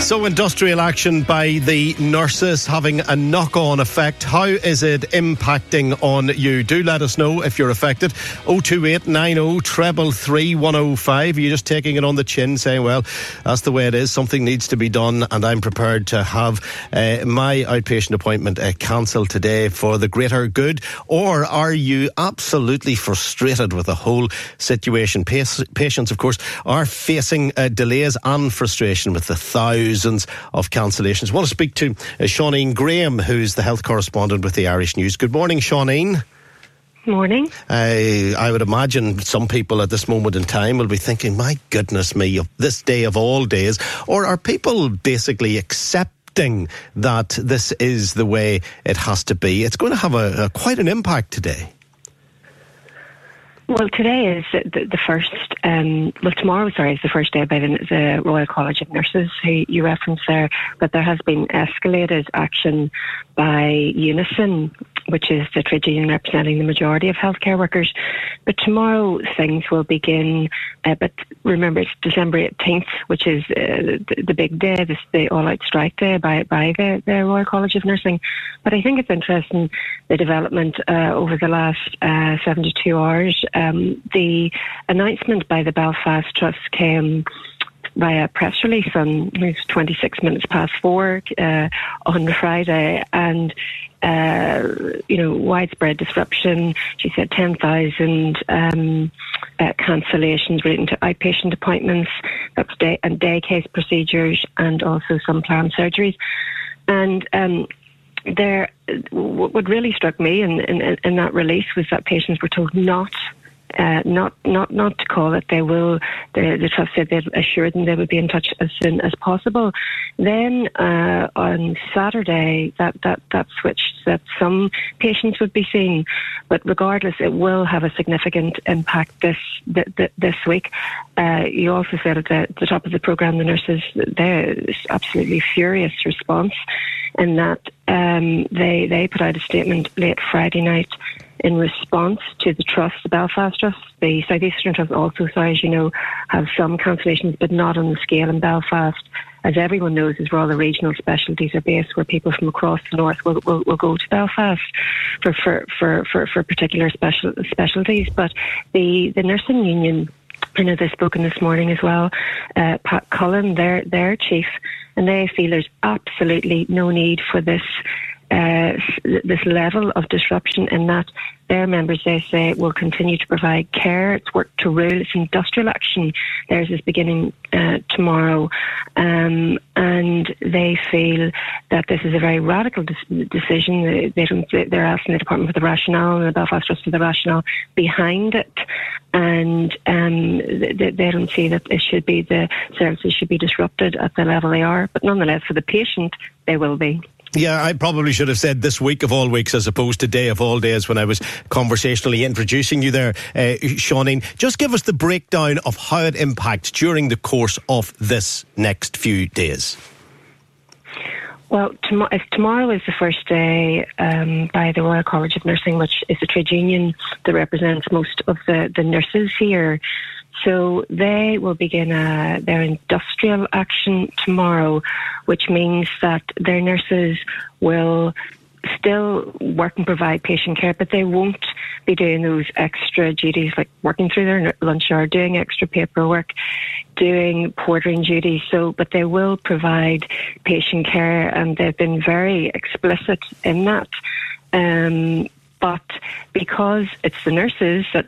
So, industrial action by the nurses having a knock on effect. How is it impacting on you? Do let us know if you're affected. 02890 treble 3105. Are you just taking it on the chin, saying, well, that's the way it is? Something needs to be done, and I'm prepared to have uh, my outpatient appointment uh, cancelled today for the greater good? Or are you absolutely frustrated with the whole situation? Patients, of course, are facing uh, delays and frustration with the thousands thousands of cancellations. I want to speak to uh, Seanín Graham, who's the health correspondent with the Irish News. Good morning, Seanín. Morning. I, I would imagine some people at this moment in time will be thinking, my goodness me, of this day of all days. Or are people basically accepting that this is the way it has to be? It's going to have a, a quite an impact today. Well, today is the, the first, um, well, tomorrow, sorry, is the first day by the, the, Royal College of Nurses, who you referenced there, but there has been escalated action by Unison which is the trade union representing the majority of healthcare workers. But tomorrow things will begin. Uh, but remember, it's December 18th, which is uh, the, the, big day, this, the all-out strike day by, by the, the, Royal College of Nursing. But I think it's interesting the development uh, over the last uh, 72 hours. Um, the announcement by the Belfast Trust came via press release on 26 minutes past four uh, on Friday, and uh, you know widespread disruption. She said 10,000 um, uh, cancellations relating to outpatient appointments, that's day and day case procedures, and also some planned surgeries, and. Um, there, what really struck me in, in, in that release was that patients were told not uh, not not not to call it. They will. The, the trust said they assured them they would be in touch as soon as possible. Then uh, on Saturday, that that that switched. That some patients would be seen, but regardless, it will have a significant impact this this week. Uh, you also said at the, the top of the program, the nurses they're absolutely furious response, and that um, they they put out a statement late Friday night in response to the trust, the Belfast Trust. The Southeastern Trust also, so as you know, have some cancellations, but not on the scale in Belfast. As everyone knows, is where all the regional specialties are based, where people from across the north will, will, will go to Belfast for, for, for, for, for particular special, specialties. But the, the nursing union I know they've spoken this morning as well. Uh, Pat Cullen, their their chief, and they feel there's absolutely no need for this this level of disruption in that their members, they say, will continue to provide care. It's work to rule. It's industrial action. Theirs is beginning uh, tomorrow. Um, and they feel that this is a very radical de- decision. They, they don't, they're asking the Department for the rationale and the Belfast Trust for the rationale behind it. And um, they, they don't see that it should be the services should be disrupted at the level they are. But nonetheless, for the patient, they will be. Yeah, I probably should have said this week of all weeks as opposed to day of all days when I was conversationally introducing you there, uh, Seanín. Just give us the breakdown of how it impacts during the course of this next few days. Well, tom- tomorrow is the first day um, by the Royal College of Nursing, which is a trade union that represents most of the, the nurses here. So they will begin uh, their industrial action tomorrow, which means that their nurses will still work and provide patient care, but they won't be doing those extra duties like working through their lunch hour, doing extra paperwork, doing portering duties. So, but they will provide patient care, and they've been very explicit in that. Um, but because it's the nurses that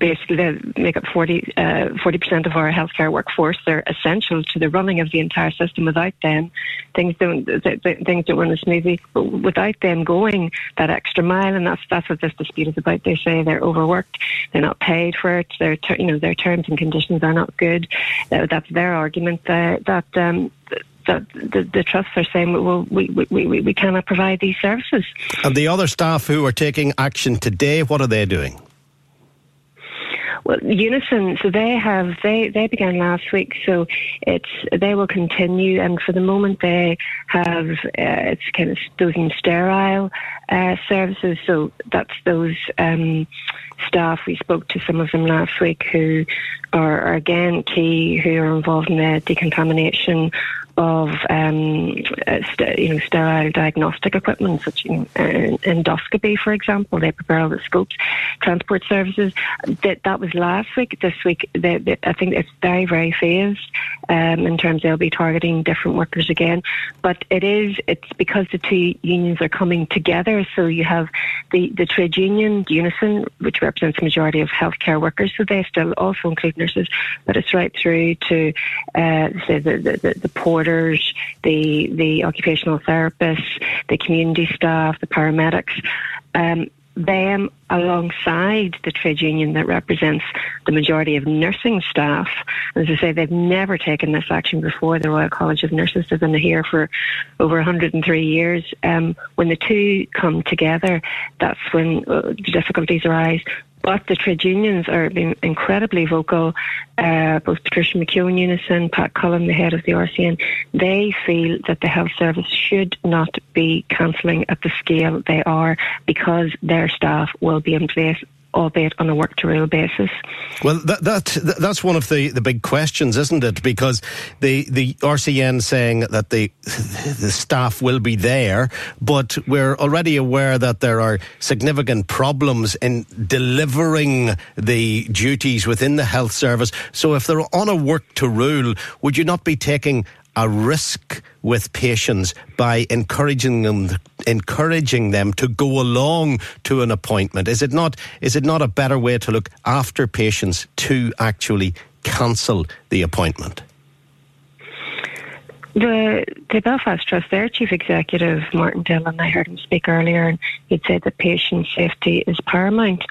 basically they make up 40 uh, percent of our healthcare workforce. They're essential to the running of the entire system. Without them, things don't things don't run as smoothly. But without them going that extra mile, and that's that's what this dispute is about. They say they're overworked, they're not paid for it. Their you know their terms and conditions are not good. Uh, that's their argument. Uh, that um, that the, the, trusts are saying, well, we, we, we, we cannot provide these services. And the other staff who are taking action today, what are they doing? Well, Unison, so they have they they began last week, so it's they will continue, and for the moment they have uh, it's kind of those in sterile uh, services. So that's those um, staff. We spoke to some of them last week who are, are again key, who are involved in the decontamination of um, uh, st- you know sterile diagnostic equipment, such as uh, endoscopy, for example. They prepare all the scopes, transport services. That that was last week. This week, they, they, I think it's very very phased um, in terms they'll be targeting different workers again. But it is it's because the two unions are coming together. So you have the the trade union Unison, which represents the majority of healthcare workers. So they still also include nurses, but it's right through to uh, say the the, the, the porter the the occupational therapists, the community staff, the paramedics. Um, them alongside the trade union that represents the majority of nursing staff. As I say, they've never taken this action before. The Royal College of Nurses has been here for over 103 years. Um, when the two come together, that's when uh, the difficulties arise. But the trade unions are being incredibly vocal. Uh, both Patricia McKeown Unison, Pat Cullen, the head of the RCN, they feel that the health service should not be cancelling at the scale they are because their staff will be in place albeit on a work to rule basis. Well, that, that that's one of the, the big questions, isn't it? Because the the RCN saying that the the staff will be there, but we're already aware that there are significant problems in delivering the duties within the health service. So, if they're on a work to rule, would you not be taking a risk with patients by encouraging them encouraging them to go along to an appointment is it not is it not a better way to look after patients to actually cancel the appointment the the Belfast Trust, their chief executive Martin Dillon, I heard him speak earlier, and he'd said that patient safety is paramount.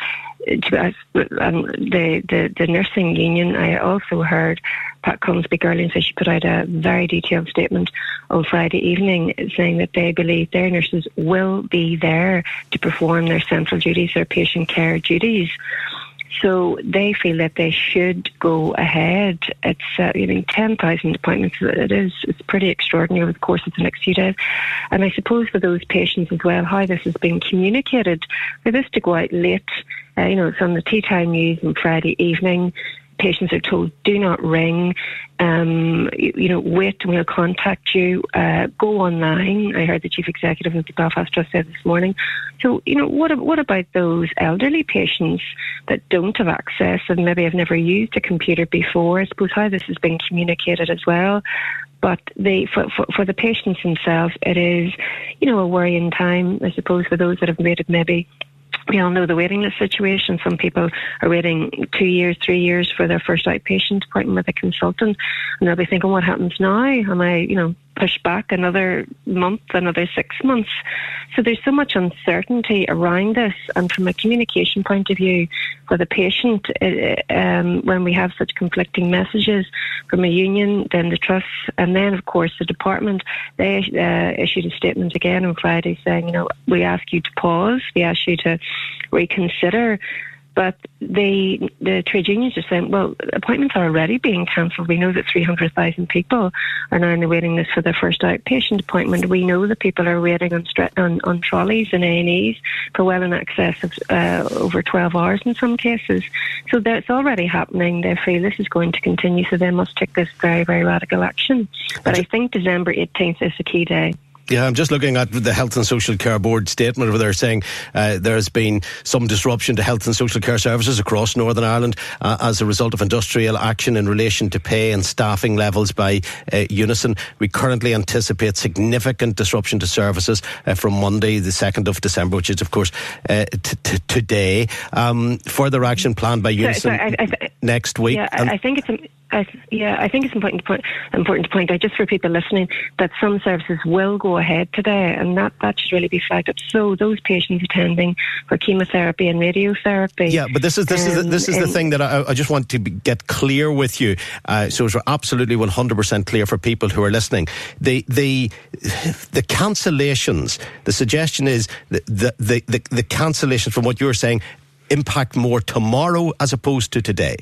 Um, the, the the nursing union, I also heard Pat earlier and say she put out a very detailed statement on Friday evening saying that they believe their nurses will be there to perform their central duties, their patient care duties. So they feel that they should go ahead. It's uh, you know ten thousand appointments. It is it's pretty extraordinary over the course of the next few days. And I suppose for those patients as well, how this has been communicated. For this to go out late, uh, you know, it's on the tea time news on Friday evening patients are told, do not ring, um, you, you, know, wait, and we'll contact you, uh, go online. I heard the chief executive of the Belfast Trust said this morning. So, you know, what, what about those elderly patients that don't have access and maybe have never used a computer before? I suppose how this has been communicated as well. But they, for, for, for the patients themselves, it is, you know, a worrying time, I suppose, for those that have made it maybe we all know the waiting list situation. Some people are waiting two years, three years for their first outpatient appointment with a consultant, and they'll be thinking, "What happens now? Am I, you know, pushed back another month, another six months?" So there's so much uncertainty around this, and from a communication point of view, for the patient, uh, um, when we have such conflicting messages from a union, then the trust, and then of course the department, they uh, issued a statement again on Friday saying, you know, we ask you to pause, we ask you to reconsider but the the trade unions are saying, well, appointments are already being cancelled. We know that 300,000 people are now in the waiting list for their first outpatient appointment. We know that people are waiting on on, on trolleys and A&Es for well in excess of uh, over 12 hours in some cases. So that's already happening. They feel this is going to continue, so they must take this very, very radical action. But I think December 18th is a key day. Yeah, I'm just looking at the Health and Social Care Board statement where they're saying uh, there's been some disruption to health and social care services across Northern Ireland uh, as a result of industrial action in relation to pay and staffing levels by uh, Unison. We currently anticipate significant disruption to services uh, from Monday, the 2nd of December, which is, of course, uh, t- t- today. Um, further action planned by Unison I, I, next week. Yeah, I think it's. I, yeah, I think it's important to point important to point out just for people listening that some services will go ahead today, and that that should really be flagged up. So those patients attending for chemotherapy and radiotherapy. Yeah, but this is this um, is the, this is the thing that I, I, just want to get clear with you, uh, so it's absolutely one hundred percent clear for people who are listening. The the the cancellations. The suggestion is the the the, the, the cancellations from what you're saying impact more tomorrow as opposed to today.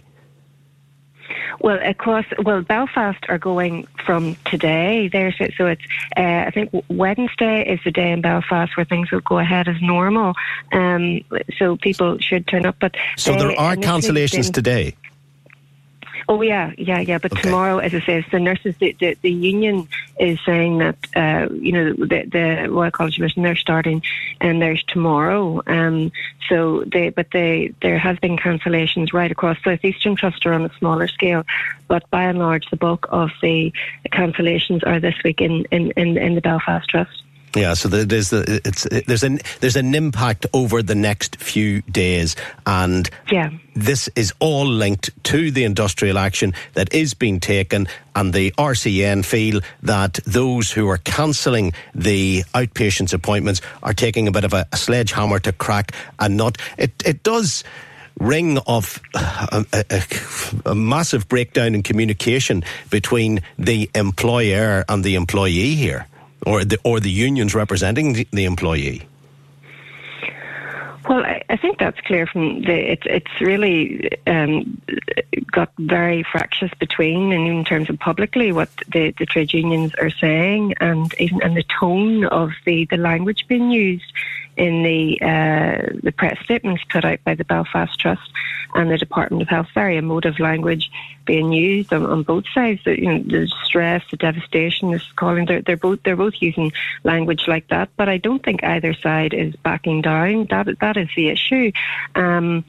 Well, across well, Belfast are going from today. There, so it's uh, I think Wednesday is the day in Belfast where things will go ahead as normal. Um, so people should turn up. But so there are cancellations today. Oh yeah, yeah, yeah. But okay. tomorrow, as I say, the nurses, the, the, the union is saying that uh, you know the, the Royal College of Nursing they're starting, and there's tomorrow. Um, so they, but they there has been cancellations right across Southeastern Cluster on a smaller scale, but by and large, the bulk of the cancellations are this week in in, in, in the Belfast Trust. Yeah, so there's the, it's there's an there's an impact over the next few days, and yeah. this is all linked to the industrial action that is being taken, and the RCN feel that those who are cancelling the outpatients appointments are taking a bit of a, a sledgehammer to crack a nut. It it does ring of a, a, a, massive breakdown in communication between the employer and the employee here or the or the unions representing the, the employee? Well, I, think that's clear from the. It's it's really um, got very fractious between, and in terms of publicly what the, the trade unions are saying, and even and the tone of the, the language being used in the uh, the press statements put out by the Belfast Trust and the Department of Health. Very emotive language being used on, on both sides. The, you know, the stress, the devastation, this calling. They're, they're both they're both using language like that. But I don't think either side is backing down. That that is the issue. Um,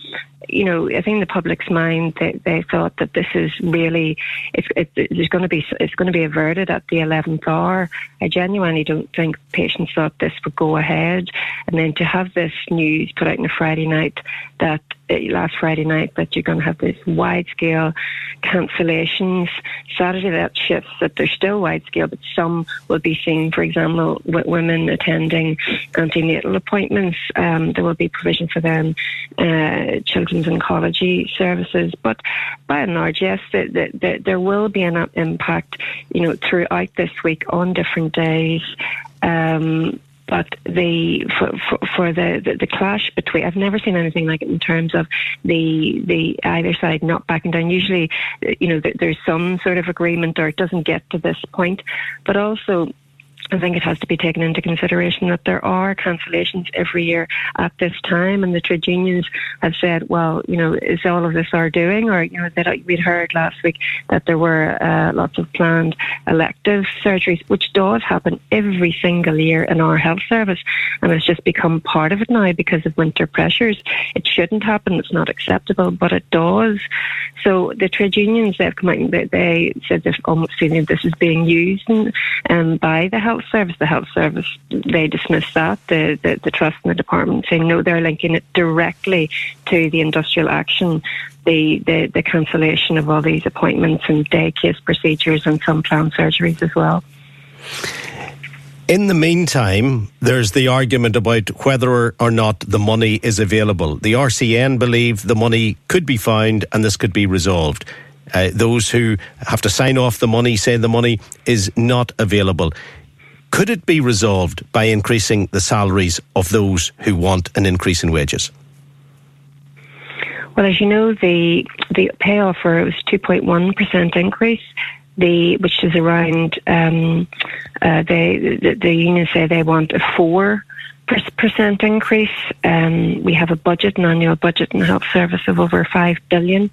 you know, I think the public's mind they, they thought that this is really it's it, there's going to be it's going to be averted at the eleventh hour. I genuinely don't think patients thought this would go ahead, and then to have this news put out on a Friday night that uh, last Friday night that you're going to have this wide scale cancellations. Saturday that shifts that they're still wide scale, but some will be seen, for example, with women attending antenatal appointments. Um, there will be provision for them, uh, children's oncology services. But by and large, yes, the, the, the, there will be an impact, you know, throughout this week on different days. Um, but the for, for, for the, the, the clash between I've never seen anything like it in terms of the the either side not backing down. Usually, you know, there's some sort of agreement, or it doesn't get to this point, but also I think it has to be taken into consideration that there are cancellations every year at this time, and the trade unions have said, "Well, you know, is all of this our doing?" Or you know, that we'd heard last week that there were uh, lots of planned elective surgeries, which does happen every single year in our health service, and it's just become part of it now because of winter pressures. It shouldn't happen; it's not acceptable, but it does. So the trade unions they've come out and they, they said they've almost feeling this is being used um, by the health service. The health service they dismissed that. The, the the trust and the department saying no, they're linking it directly to the industrial action, the the, the cancellation of all these appointments and day case procedures and some planned surgeries as well. In the meantime, there's the argument about whether or not the money is available. The RCN believe the money could be found and this could be resolved. Uh, those who have to sign off the money say the money is not available. Could it be resolved by increasing the salaries of those who want an increase in wages? Well, as you know, the the pay offer was two point one percent increase. The which is around um, uh, they, the, the unions say they want a four percent increase. Um, we have a budget, an annual budget in the health service of over five billion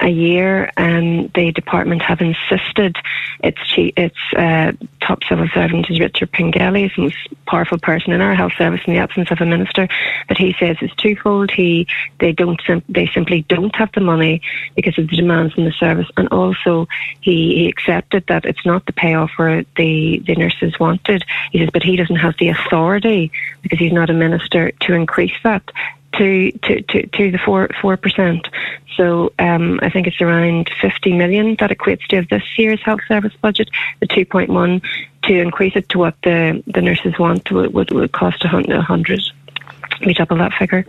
a year. And the department have insisted its chief, its uh, top civil servant is Richard Pengelly, the most powerful person in our health service in the absence of a minister. But he says it's twofold. He they don't they simply don't have the money because of the demands in the service, and also he, he accepted that it's not the payoff where the the nurses wanted. He says, but he doesn't have the authority because he's not a minister to increase that to to, to, to the four four percent. So um, I think it's around 50 million that equates to this year's health service budget. The 2.1 to increase it to what the the nurses want would would, would cost a hundred. We double that figure.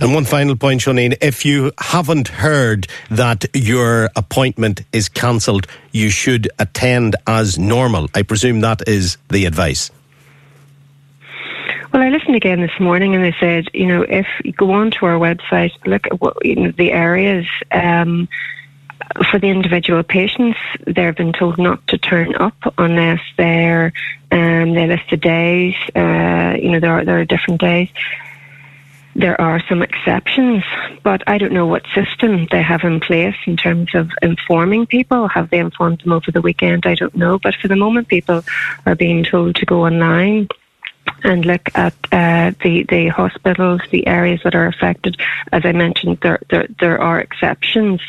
And one final point, Seanín. If you haven't heard that your appointment is cancelled, you should attend as normal. I presume that is the advice. Well, I listened again this morning, and they said, you know, if you go onto our website, look at what you know, the areas. Um, for the individual patients, they've been told not to turn up unless they're um, they list the days. Uh, you know, there are there are different days. There are some exceptions, but I don't know what system they have in place in terms of informing people. Have they informed them over the weekend? I don't know. But for the moment, people are being told to go online and look at uh, the the hospitals, the areas that are affected. As I mentioned, there there, there are exceptions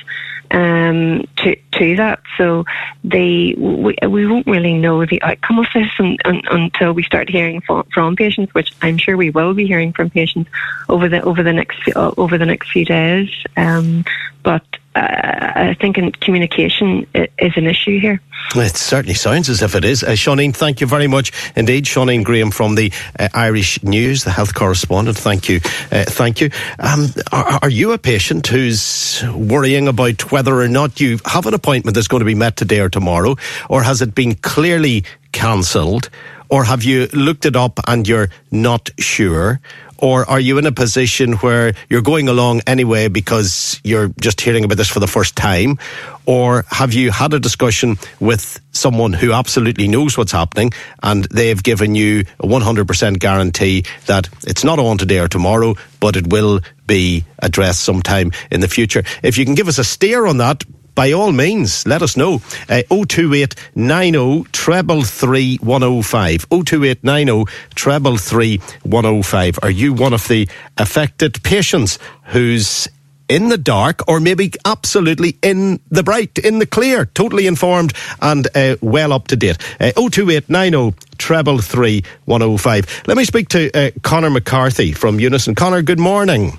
um, to to that. So they we, we won't really know the outcome of this un, un, until we start hearing from, from, patients, which I'm sure we will be hearing from patients over the over the next uh, over the next few days. Um, but I think communication is an issue here. It certainly sounds as if it is. Uh, thank you very much indeed. Seanín Graham from the uh, Irish News, the health correspondent. Thank you. Uh, thank you. Um, are, are, you a patient who's worrying about whether or not you have an appointment that's going to be met today or tomorrow, or has it been clearly cancelled? Or have you looked it up and you're not sure? Or are you in a position where you're going along anyway because you're just hearing about this for the first time? Or have you had a discussion with someone who absolutely knows what's happening and they've given you a 100% guarantee that it's not on today or tomorrow, but it will be addressed sometime in the future? If you can give us a steer on that, by all means, let us know. Uh, 028 90 treble 3 105. 028 90 treble 3 105. Are you one of the affected patients who's in the dark or maybe absolutely in the bright, in the clear, totally informed and uh, well up to date. Uh, 02890 treble 3 105. Let me speak to uh, Connor McCarthy from Unison. Connor, good morning.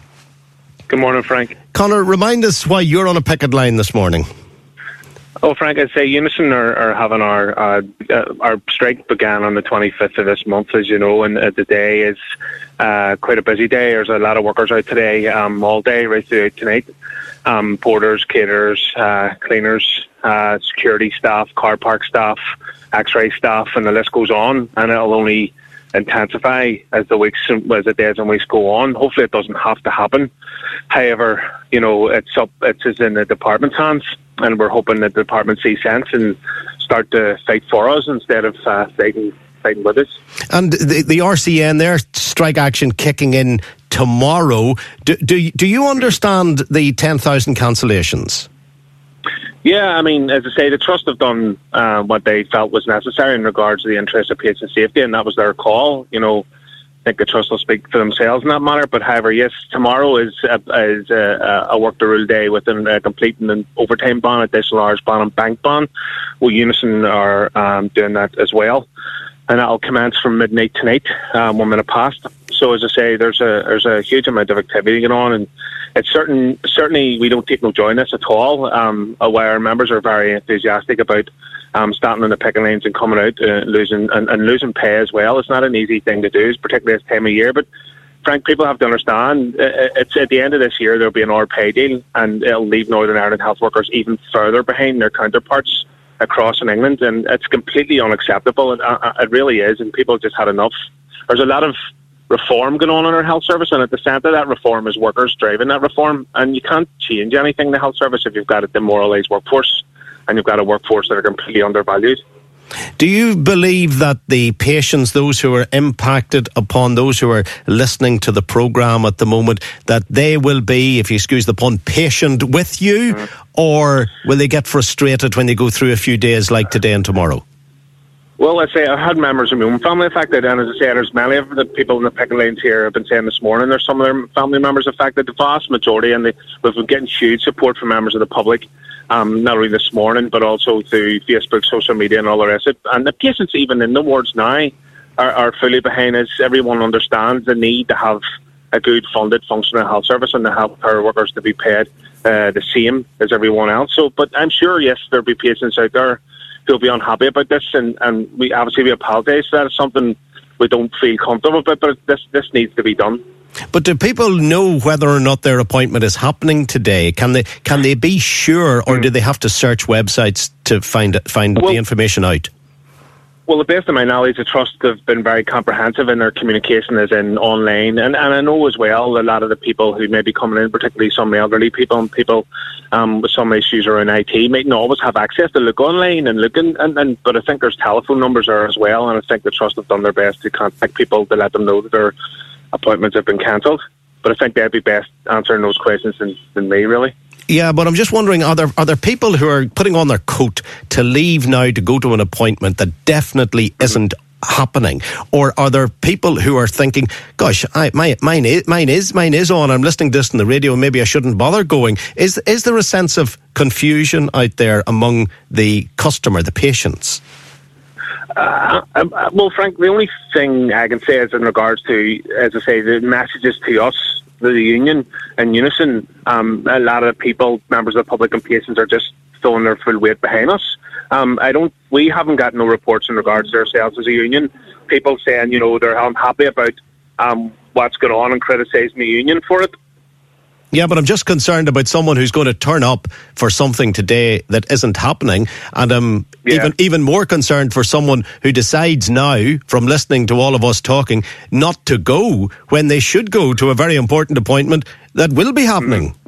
Good morning, Frank. Connor, remind us why you're on a picket line this morning. Oh, Frank, I'd say Unison are, are having our uh, uh, our strike began on the 25th of this month, as you know, and uh, the day is uh, quite a busy day. There's a lot of workers out today, um, all day, right through tonight. Um, porters, caterers, uh, cleaners, uh, security staff, car park staff, X-ray staff, and the list goes on. And it'll only intensify as the weeks as the days and weeks go on. Hopefully, it doesn't have to happen. However, you know, it's up. It's in the department's hands, and we're hoping that the department sees sense and start to fight for us instead of uh, fighting fighting with us. And the, the RCN, their strike action kicking in tomorrow. Do do, do you understand the ten thousand cancellations? Yeah, I mean, as I say, the trust have done uh, what they felt was necessary in regards to the interest of patient safety, and that was their call. You know, I think the trust will speak for themselves in that matter. But however, yes, tomorrow is a, is a, a work the rule day with a completing an overtime ban, additional hours ban, and bank ban. Well, Unison are um, doing that as well, and that'll commence from midnight tonight, um, one minute past. So as I say, there's a there's a huge amount of activity going on, and it's certain certainly we don't take no joy in this at all. Um, while our members are very enthusiastic about um, starting on the picking lanes and coming out uh, losing and, and losing pay as well. It's not an easy thing to do, particularly this time of year. But Frank, people have to understand uh, uh, it's at the end of this year there'll be an hour pay deal, and it'll leave Northern Ireland health workers even further behind their counterparts across in England, and it's completely unacceptable. It, uh, it really is, and people just had enough. There's a lot of reform going on in our health service, and at the centre of that reform is workers driving that reform. And you can't change anything in the health service if you've got a demoralised workforce and you've got a workforce that are completely undervalued. Do you believe that the patients, those who are impacted upon, those who are listening to the programme at the moment, that they will be, if you excuse the pun, patient with you, mm. or will they get frustrated when they go through a few days like today and tomorrow? Well, I say I had members of my own family affected, and as I say, there's many of the people in the picket lines here have been saying this morning. There's some of their family members affected, the vast majority, and we've been getting huge support from members of the public. Um, not only this morning, but also through Facebook, social media, and all the rest of it. And the patients, even in the wards now, are, are fully behind us. Everyone understands the need to have a good funded functioning health service and the health care workers to be paid uh, the same as everyone else. So, but I'm sure, yes, there'll be patients out there who'll be unhappy about this, and, and we obviously we apologise. That is something we don't feel comfortable about, but this this needs to be done. But do people know whether or not their appointment is happening today? Can they can they be sure, or mm. do they have to search websites to find find well, the information out? Well, the best of my knowledge, the trust have been very comprehensive in their communication as in online. And, and I know as well a lot of the people who may be coming in, particularly some elderly people and people um, with some issues around IT, might not always have access to look online and look in, and, and, but I think there's telephone numbers there as well. And I think the trust have done their best to contact people to let them know that their appointments have been cancelled. But I think they'd be best answering those questions than, than me, really. Yeah, but I'm just wondering are there are there people who are putting on their coat to leave now to go to an appointment that definitely isn't happening? Or are there people who are thinking gosh I, my, mine is mine is mine is on. I'm listening to this on the radio. Maybe I shouldn't bother going. Is is there a sense of confusion out there among the customer the patients? Uh, um, uh, well Frank the only thing I can say is in regards to as I say the messages to us the union in unison. Um, a lot of people, members of the public and patients, are just throwing their full weight behind us. Um, I don't. We haven't got no reports in regards to ourselves as a union. People saying, you know, they're unhappy about um, what's going on and criticising the union for it. Yeah, but I'm just concerned about someone who's going to turn up for something today that isn't happening, and I'm yeah. even even more concerned for someone who decides now, from listening to all of us talking, not to go when they should go to a very important appointment that will be happening. Mm-hmm.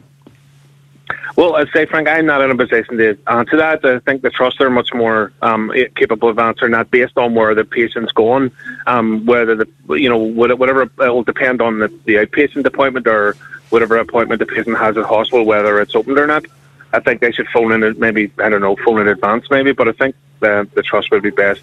Well, I'd say, Frank, I'm not in a position to answer that. I think the trusts are much more um, capable of answering that based on where the patient's going, um, whether the you know whatever it will depend on the, the outpatient appointment or whatever appointment the patient has at hospital, whether it's opened or not. I think they should phone in, maybe, I don't know, phone in advance maybe, but I think the, the trust would be best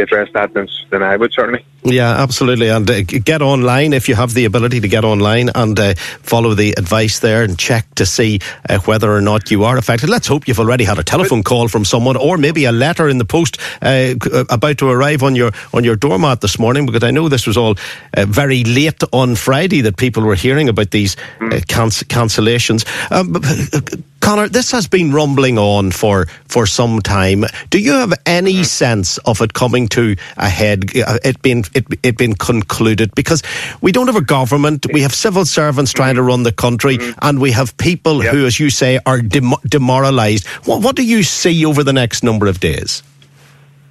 address that than, than I would certainly. Yeah, absolutely. And uh, get online if you have the ability to get online and uh, follow the advice there and check to see uh, whether or not you are affected. Let's hope you've already had a telephone call from someone or maybe a letter in the post uh, uh, about to arrive on your on your doormat this morning because I know this was all uh, very late on Friday that people were hearing about these mm. canc- cancellations. Um, Conor, this has been rumbling on for, for some time. Do you have any sense of it coming to a head, it being it, it been concluded because we don't have a government, we have civil servants trying to run the country, mm-hmm. and we have people yep. who, as you say, are dem- demoralised. What, what do you see over the next number of days?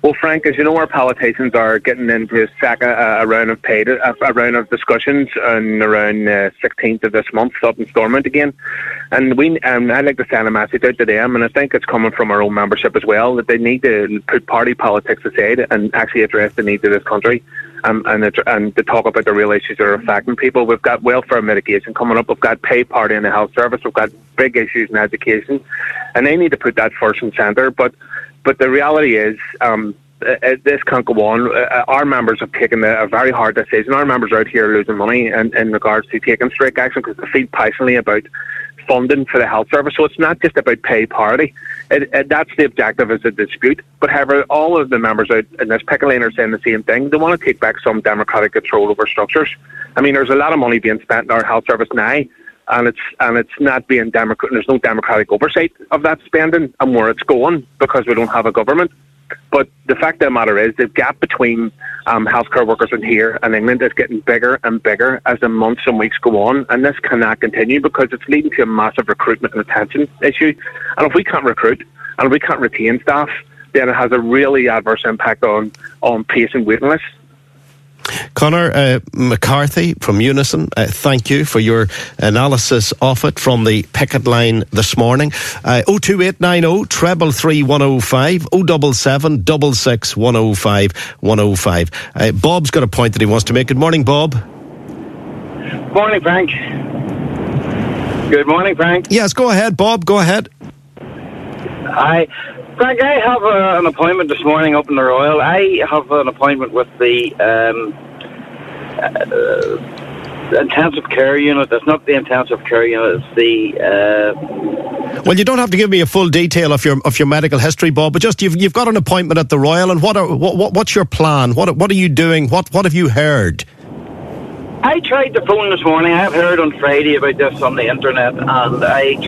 Well, Frank, as you know, our politicians are getting into a, a, round of paid, a, a, round of discussions and around uh, 16th of this month up in Stormont again. And we, um, I'd like to send a message out to them, and I think it's coming from our own membership as well, that they need to put party politics aside and actually address the needs of this country. Um, and, and to talk about the real issues that are affecting people. We've got welfare mitigation coming up. We've got pay parity in the health service. We've got big issues in education, and they need to put that first and centre. But but the reality is, um, uh, uh, this can't go on. Our members have taken a, very hard decision. Our members are out here losing money in, in regards to taking strike action because they feel passionately about funding for the health service. So it's not just about pay parity. It, it, that's the objective as a dispute. But however, all of the members out in this picket line are saying the same thing. They want to take back some democratic control over structures. I mean, there's a lot of money being spent in our health service now and it's and it's not being democratic. There's no democratic oversight of that spending and where it's going because we don't have a government. But the fact of the matter is, the gap between um, healthcare workers in here and England is getting bigger and bigger as the months and weeks go on, and this cannot continue because it's leading to a massive recruitment and retention issue. And if we can't recruit and we can't retain staff, then it has a really adverse impact on on patient waiting lists. Conor uh, McCarthy from Unison, uh, thank you for your analysis of it from the picket line this morning. Uh, 02890 treble three one oh five, 077 double six one oh five one oh five. Uh, Bob's got a point that he wants to make. Good morning, Bob. Morning, Frank. Good morning, Frank. Yes, go ahead, Bob. Go ahead. Hi. Frank, I have uh, an appointment this morning up in the Royal. I have an appointment with the um, uh, intensive care unit. It's not the intensive care unit. It's the. Uh, well, you don't have to give me a full detail of your of your medical history, Bob. But just you've you've got an appointment at the Royal, and what are what, what what's your plan? What what are you doing? What what have you heard? I tried the phone this morning. I've heard on Friday about this on the internet, and I.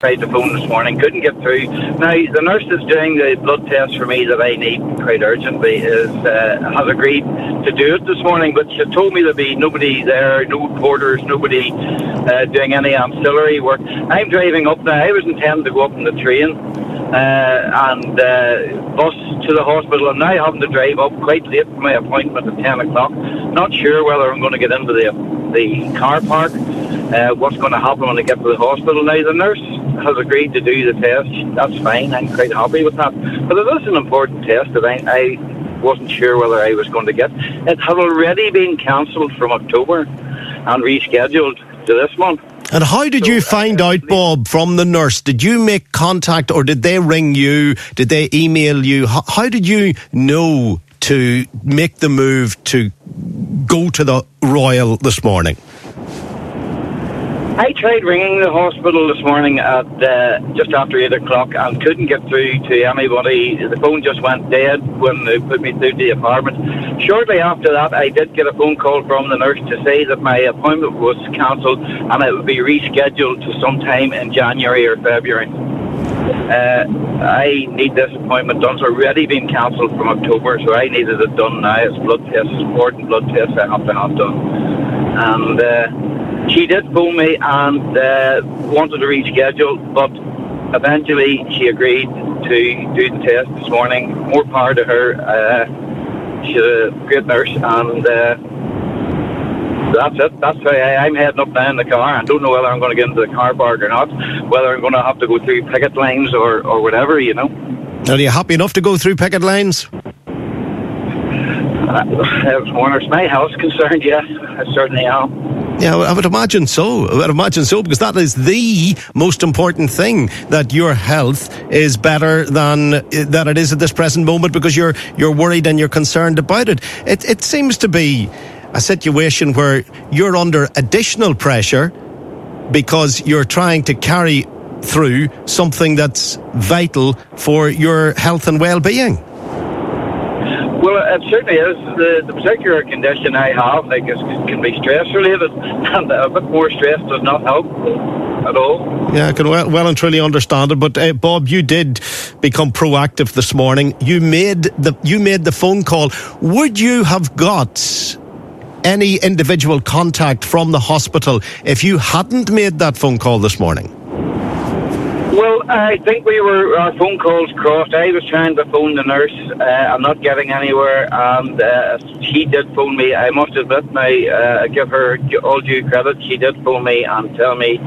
tried the phone this morning, couldn't get through. Now, the nurse that's doing the blood test for me that I need quite urgently is uh, has agreed to do it this morning, but she told me there'd be nobody there, no porters, nobody uh, doing any ancillary work. I'm driving up now. I was intending to go up on the train and uh, bus to the hospital. I'm now having to drive up quite late for my appointment at 10 o'clock. Not sure whether I'm going to get into the, the car park. Uh, what's going to happen when I get to the hospital now? The nurse has agreed to do the test. That's fine. I'm quite happy with that. But it is an important test that I, I wasn't sure whether I was going to get. It had already been cancelled from October and rescheduled to this month. And how did So, you find out, Bob, from the nurse? Did you make contact or did they ring you? Did they email you? How, how did you know to make the move to go to the Royal this morning? I tried ringing the hospital this morning at uh, just after eight o'clock and couldn't get through to anybody. The phone just went dead when they put me through the apartment. Shortly after that, I did get a phone call from the nurse to say that my appointment was cancelled and it would be rescheduled to sometime in January or February. Uh, I need this appointment done. It's already been cancelled from October, so I needed it done now. It's blood tests, important blood tests I have to have done. And uh, she did phone me and uh, wanted to reschedule, but eventually she agreed to do the test this morning. More power to her. Uh, she's a great nurse, and uh, that's it. That's why I, I'm heading up now in the car. I don't know whether I'm going to get into the car park or not, whether I'm going to have to go through picket lines or, or whatever, you know. Are you happy enough to go through picket lines? Uh, as far as my house concerned, yes, I certainly am. Yeah, I would imagine so. I would imagine so because that is the most important thing that your health is better than that it is at this present moment because you're you're worried and you're concerned about it. It it seems to be a situation where you're under additional pressure because you're trying to carry through something that's vital for your health and well-being. Well, it certainly is. The, the particular condition I have, like, is, can be stress related, and a bit more stress does not help at all. Yeah, I can well, well and truly understand it. But uh, Bob, you did become proactive this morning. You made the you made the phone call. Would you have got any individual contact from the hospital if you hadn't made that phone call this morning? Well, I think we were our phone calls crossed. I was trying to phone the nurse. Uh, I'm not getting anywhere, and uh, she did phone me. I must admit, my uh, give her all due credit. She did phone me and tell me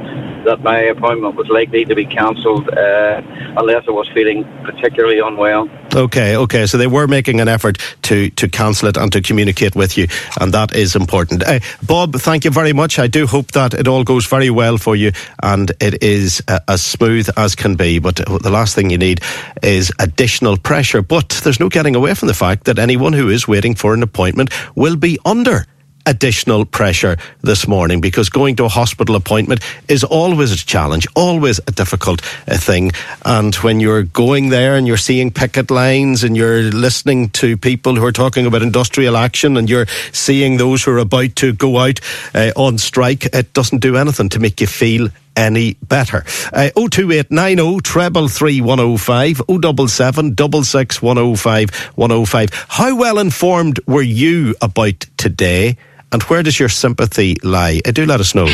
that my appointment was likely to be cancelled uh, unless I was feeling particularly unwell. Okay, okay. So they were making an effort to, to cancel it and to communicate with you, and that is important. Uh, Bob, thank you very much. I do hope that it all goes very well for you and it is uh, as smooth as can be. But the last thing you need is additional pressure. But there's no getting away from the fact that anyone who is waiting for an appointment will be under additional pressure this morning because going to a hospital appointment is always a challenge, always a difficult uh, thing. And when you're going there and you're seeing picket lines and you're listening to people who are talking about industrial action and you're seeing those who are about to go out uh, on strike, it doesn't do anything to make you feel any better. Uh, 02890 treble three one oh five, 077 double six one oh five one oh five. How well informed were you about today? And where does your sympathy lie? Uh, do let us know.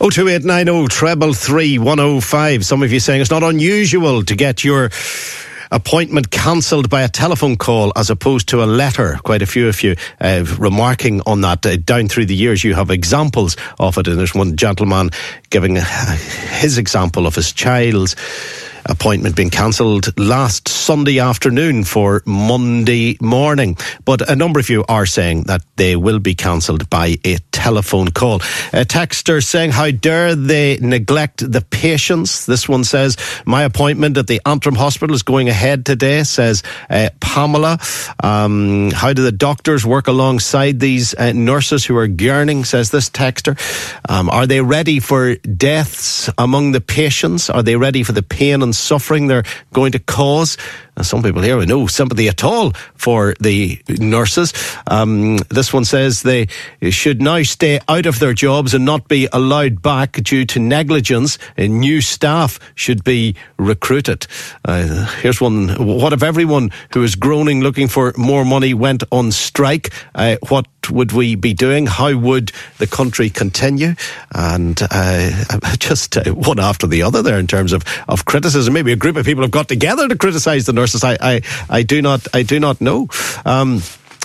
Oh two eight nine oh treble three one oh five. Some of you saying it's not unusual to get your appointment cancelled by a telephone call as opposed to a letter. Quite a few of you uh, remarking on that. Uh, down through the years, you have examples of it. And there's one gentleman giving uh, his example of his child's appointment being cancelled last Sunday afternoon for Monday morning. But a number of you are saying that they will be cancelled by a telephone call. A texter saying, How dare they neglect the patients? This one says, My appointment at the Antrim Hospital is going ahead today, says uh, Pamela. Um, how do the doctors work alongside these uh, nurses who are gurning, says this texter. Um, are they ready for deaths among the patients? Are they ready for the pain and suffering they're going to cause. Some people here have no sympathy at all for the nurses. Um, this one says they should now stay out of their jobs and not be allowed back due to negligence. New staff should be recruited. Uh, here's one. What if everyone who is groaning looking for more money went on strike? Uh, what would we be doing? How would the country continue? And uh, just uh, one after the other there in terms of, of criticism. Maybe a group of people have got together to criticise the nurses. I, I, I do not I do not know. Um,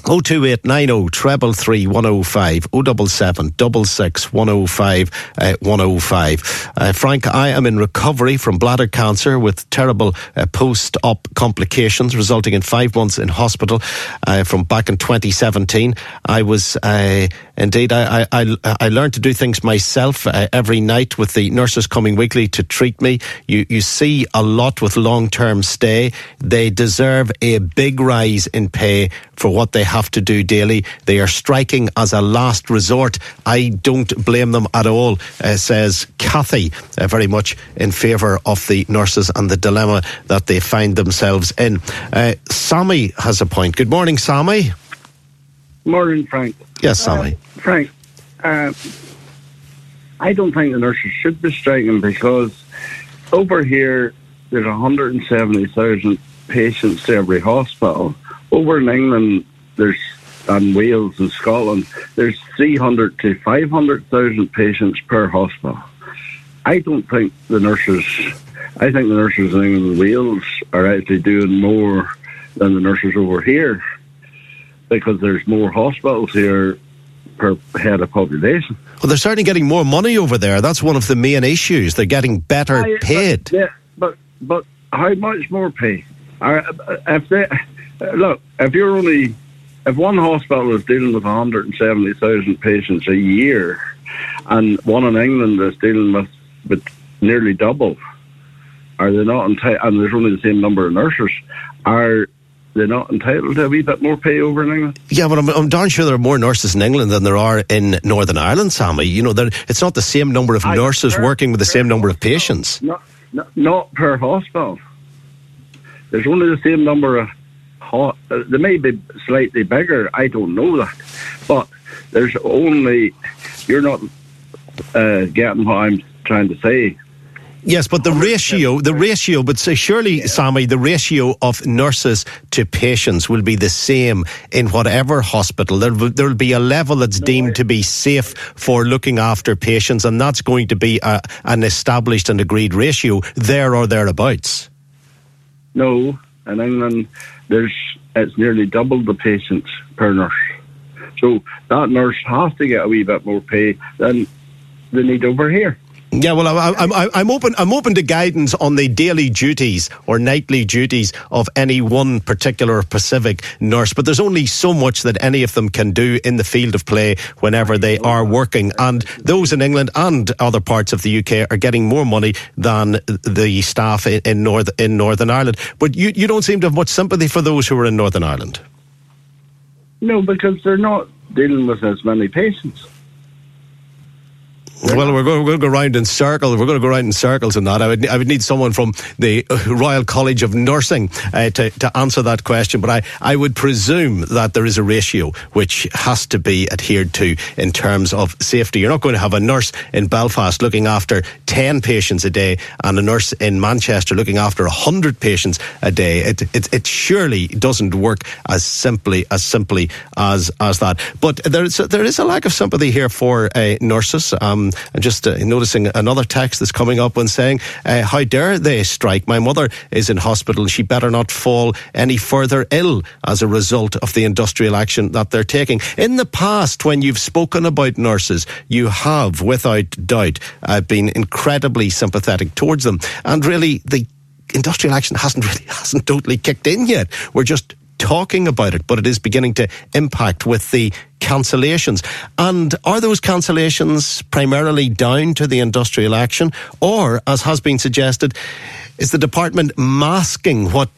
02890 treble three one oh five oh double seven double six one oh five uh, one oh five. Uh, Frank, I am in recovery from bladder cancer with terrible uh, post-op complications resulting in five months in hospital uh, from back in 2017. I was uh, indeed I, I I learned to do things myself uh, every night with the nurses coming weekly to treat me. You you see a lot with long-term stay. They deserve a big rise in pay for what they have to do daily. They are striking as a last resort. I don't blame them at all, uh, says Kathy, uh, very much in favour of the nurses and the dilemma that they find themselves in. Uh, Sammy has a point. Good morning, Sammy. Morning, Frank. Yes, Sammy. Uh, Frank, uh, I don't think the nurses should be striking because over here there's 170,000 patients to every hospital. Over in England, there's and Wales and Scotland, there's 300 to 500,000 patients per hospital. I don't think the nurses, I think the nurses in England and Wales are actually doing more than the nurses over here because there's more hospitals here per head of population. Well, they're certainly getting more money over there. That's one of the main issues. They're getting better I, paid. But, yeah, but but how much more pay? If they look, if you're only if one hospital is dealing with 170,000 patients a year, and one in England is dealing with, with nearly double, are they not entitled? And there's only the same number of nurses. Are they not entitled to a wee bit more pay over in England? Yeah, but I'm, I'm darn sure there are more nurses in England than there are in Northern Ireland, Sammy. You know, it's not the same number of I nurses per, working with the same number of patients. Not, not, not per hospital. There's only the same number of hot. Uh, they may be slightly bigger. I don't know that, but there's only you're not uh, getting what I'm trying to say. Yes, but the ratio, the ratio, but say surely, Sammy, the ratio of nurses to patients will be the same in whatever hospital. There will, there will be a level that's deemed to be safe for looking after patients, and that's going to be a, an established and agreed ratio there or thereabouts. No, in England, there's it's nearly double the patients per nurse. So that nurse has to get a wee bit more pay than they need over here. Yeah, well, I, I, I'm open. I'm open to guidance on the daily duties or nightly duties of any one particular Pacific nurse. But there's only so much that any of them can do in the field of play whenever they are working. And those in England and other parts of the UK are getting more money than the staff in, in North in Northern Ireland. But you, you don't seem to have much sympathy for those who are in Northern Ireland. No, because they're not dealing with as many patients. Well, we're going, we're going to go round in circles. We're going to go round in circles in that. I would, I would need someone from the Royal College of Nursing uh, to, to answer that question. But I, I would presume that there is a ratio which has to be adhered to in terms of safety. You're not going to have a nurse in Belfast looking after 10 patients a day and a nurse in Manchester looking after 100 patients a day. It, it, it surely doesn't work as simply as simply as, as that. But there is, there is a lack of sympathy here for uh, nurses. Um, I'm just uh, noticing another text that's coming up and saying, uh, How dare they strike? My mother is in hospital and she better not fall any further ill as a result of the industrial action that they're taking. In the past, when you've spoken about nurses, you have, without doubt, uh, been incredibly sympathetic towards them. And really, the industrial action hasn't really hasn't totally kicked in yet. We're just talking about it, but it is beginning to impact with the cancellations. And are those cancellations primarily down to the industrial action, or, as has been suggested, is the department masking what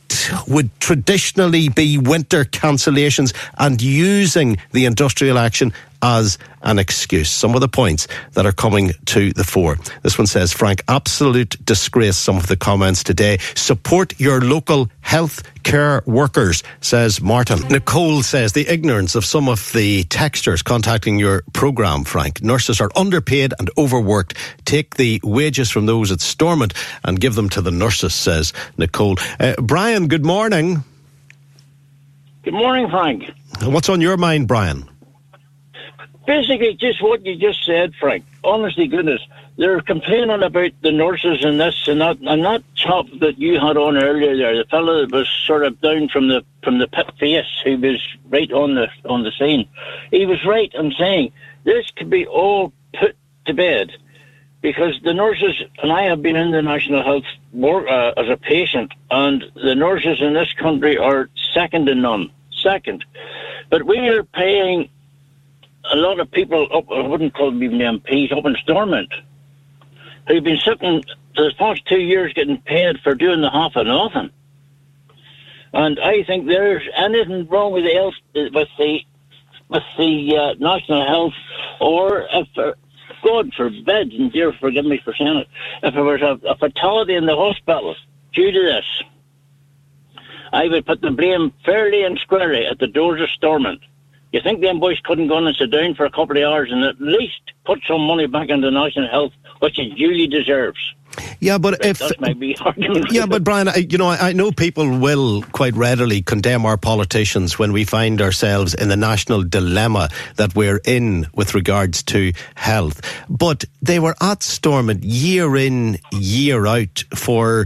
would traditionally be winter cancellations and using the industrial action as an excuse. Some of the points that are coming to the fore. This one says, Frank, absolute disgrace. Some of the comments today. Support your local health care workers, says Martin. Nicole says, the ignorance of some of the texters contacting your programme, Frank. Nurses are underpaid and overworked. Take the wages from those at Stormont and give them to the nurses, says Nicole. Uh, Brian, good morning. Good morning, Frank. What's on your mind, Brian? Basically, just what you just said, Frank. Honestly, goodness, they're complaining about the nurses and this and that. And that chap that you had on earlier there, the fellow that was sort of down from the from the pit face, who was right on the on the scene, he was right in saying this could be all put to bed because the nurses and I have been in the National Health Board uh, as a patient, and the nurses in this country are second to none. Second, but we are paying a lot of people up, I wouldn't call them even MPs, up in Stormont, who've been sitting for the past two years getting paid for doing the half of nothing. And I think there's anything wrong with the else with the with the uh, national health, or if uh, God forbid, and dear forgive me for saying it, if there was a, a fatality in the hospital due to this, I would put the blame fairly and squarely at the doors of Stormont. You think them boys couldn't go and sit down for a couple of hours and at least put some money back into national health, which it duly deserves? Yeah, but if yeah, but Brian, I, you know, I, I, know people will quite readily condemn our politicians when we find ourselves in the national dilemma that we're in with regards to health. But they were at Stormont year in, year out for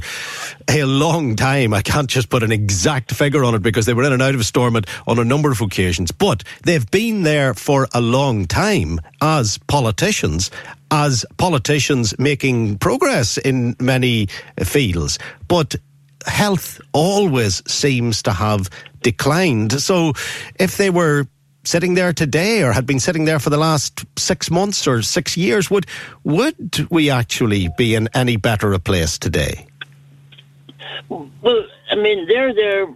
a long time. I can't just put an exact figure on it because they were in and out of Stormont on a number of occasions. But they've been there for a long time as politicians, as politicians making progress in many fields. But health always seems to have declined. So if they were sitting there today or had been sitting there for the last six months or six years, would would we actually be in any better a place today? Well, I mean, they're there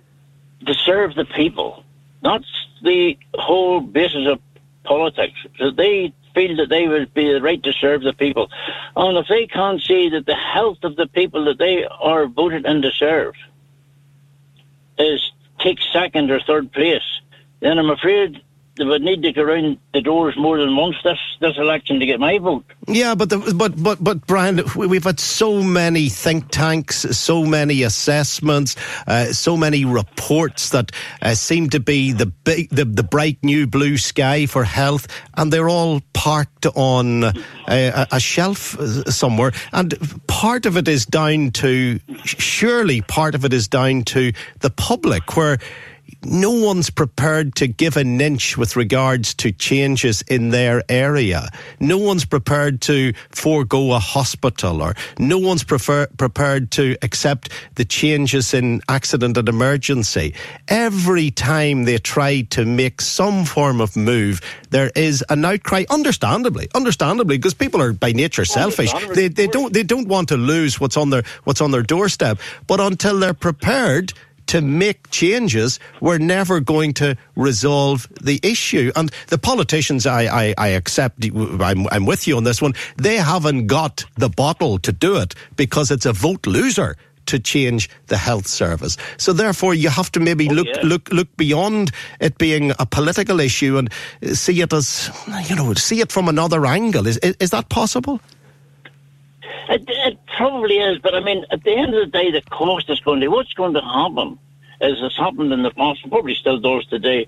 to serve the people. That's the whole basis of politics. They feel that they would be the right to serve the people. And if they can't see that the health of the people that they are voted in to serve is take second or third place, then I'm afraid they would need to go around the doors more than once this this election to get my vote. Yeah, but the, but but but Brian, we've had so many think tanks, so many assessments, uh, so many reports that uh, seem to be the big, the the bright new blue sky for health, and they're all parked on a, a shelf uh, somewhere. And part of it is down to surely part of it is down to the public, where no one's prepared to give an inch with regards to changes in their area. No one's prepared to forego a hospital or no one's prefer, prepared to accept the changes in accident and emergency. Every time they try to make some form of move, there is an outcry, understandably, understandably, because people are by nature selfish. They, they don't, they don't want to lose what's on their, what's on their doorstep. But until they're prepared to make changes, we're never going to resolve the issue. And the politicians, I, I, I accept, I'm, I'm with you on this one, they haven't got the bottle to do it because it's a vote loser to change the health service. So therefore, you have to maybe oh, look yeah. look look beyond it being a political issue and see it as you know see it from another angle. Is is, is that possible? It, it, probably is, but I mean, at the end of the day, the cost is going to. What's going to happen is it's happened in the past, probably still does today.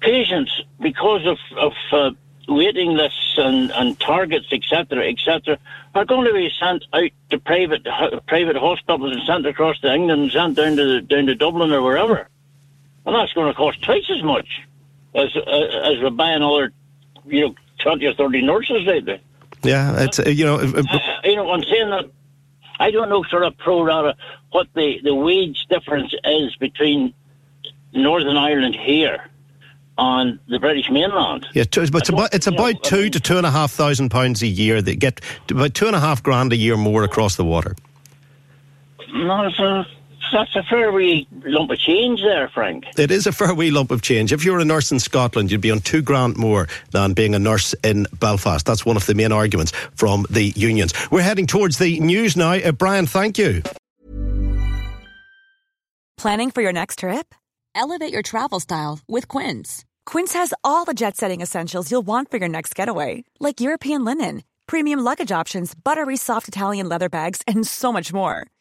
Patients, because of of uh, waiting lists and, and targets, etc., etc., are going to be sent out to private private hospitals and sent across to England and sent down to down to Dublin or wherever, and that's going to cost twice as much as uh, as we're buying other, you know, twenty or thirty nurses out there. Yeah, it's uh, you know. Uh, uh, you know, I'm saying that I don't know sort of pro rata what the the wage difference is between Northern Ireland here on the British mainland. Yeah, but it's about it's about know, two I mean, to two and a half thousand pounds a year. They get about two and a half grand a year more across the water. No, a that's a fair wee lump of change there, Frank. It is a fair wee lump of change. If you're a nurse in Scotland, you'd be on two grand more than being a nurse in Belfast. That's one of the main arguments from the unions. We're heading towards the news now. Uh, Brian, thank you. Planning for your next trip? Elevate your travel style with Quince. Quince has all the jet setting essentials you'll want for your next getaway, like European linen, premium luggage options, buttery soft Italian leather bags, and so much more